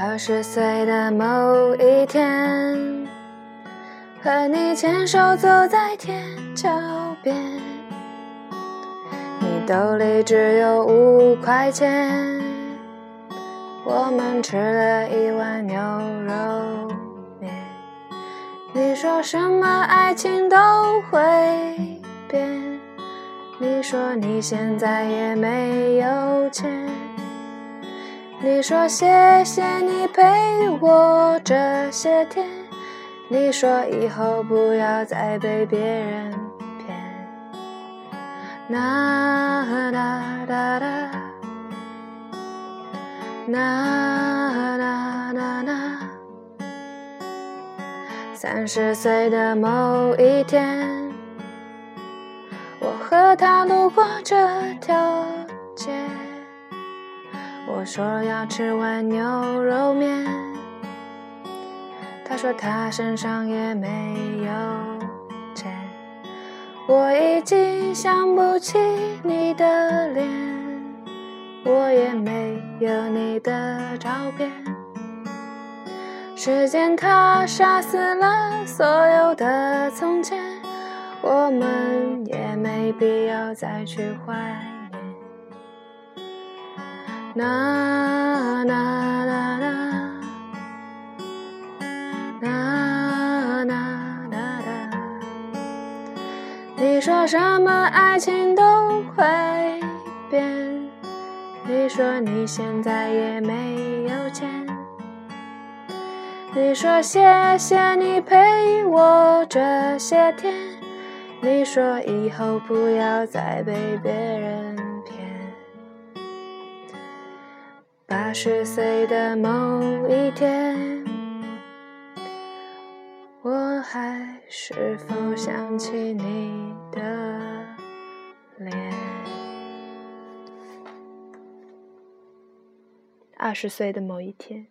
二十岁的某一天，和你牵手走在天桥边，你兜里只有五块钱，我们吃了一碗牛肉面。你说什么爱情都会变，你说你现在也没有钱。你说谢谢你陪我这些天，你说以后不要再被别人骗。啦啦啦啦，啦啦啦啦。三十岁的某一天，我和他路过这条街。我说要吃碗牛肉面，他说他身上也没有钱。我已经想不起你的脸，我也没有你的照片。时间它杀死了所有的从前，我们也没必要再去怀念。啦啦啦啦，啦啦啦啦。你说什么爱情都会变？你说你现在也没有钱？你说谢谢你陪我这些天？你说以后不要再被别人骗。八十岁的某一天，我还是否想起你的脸？二十岁的某一天。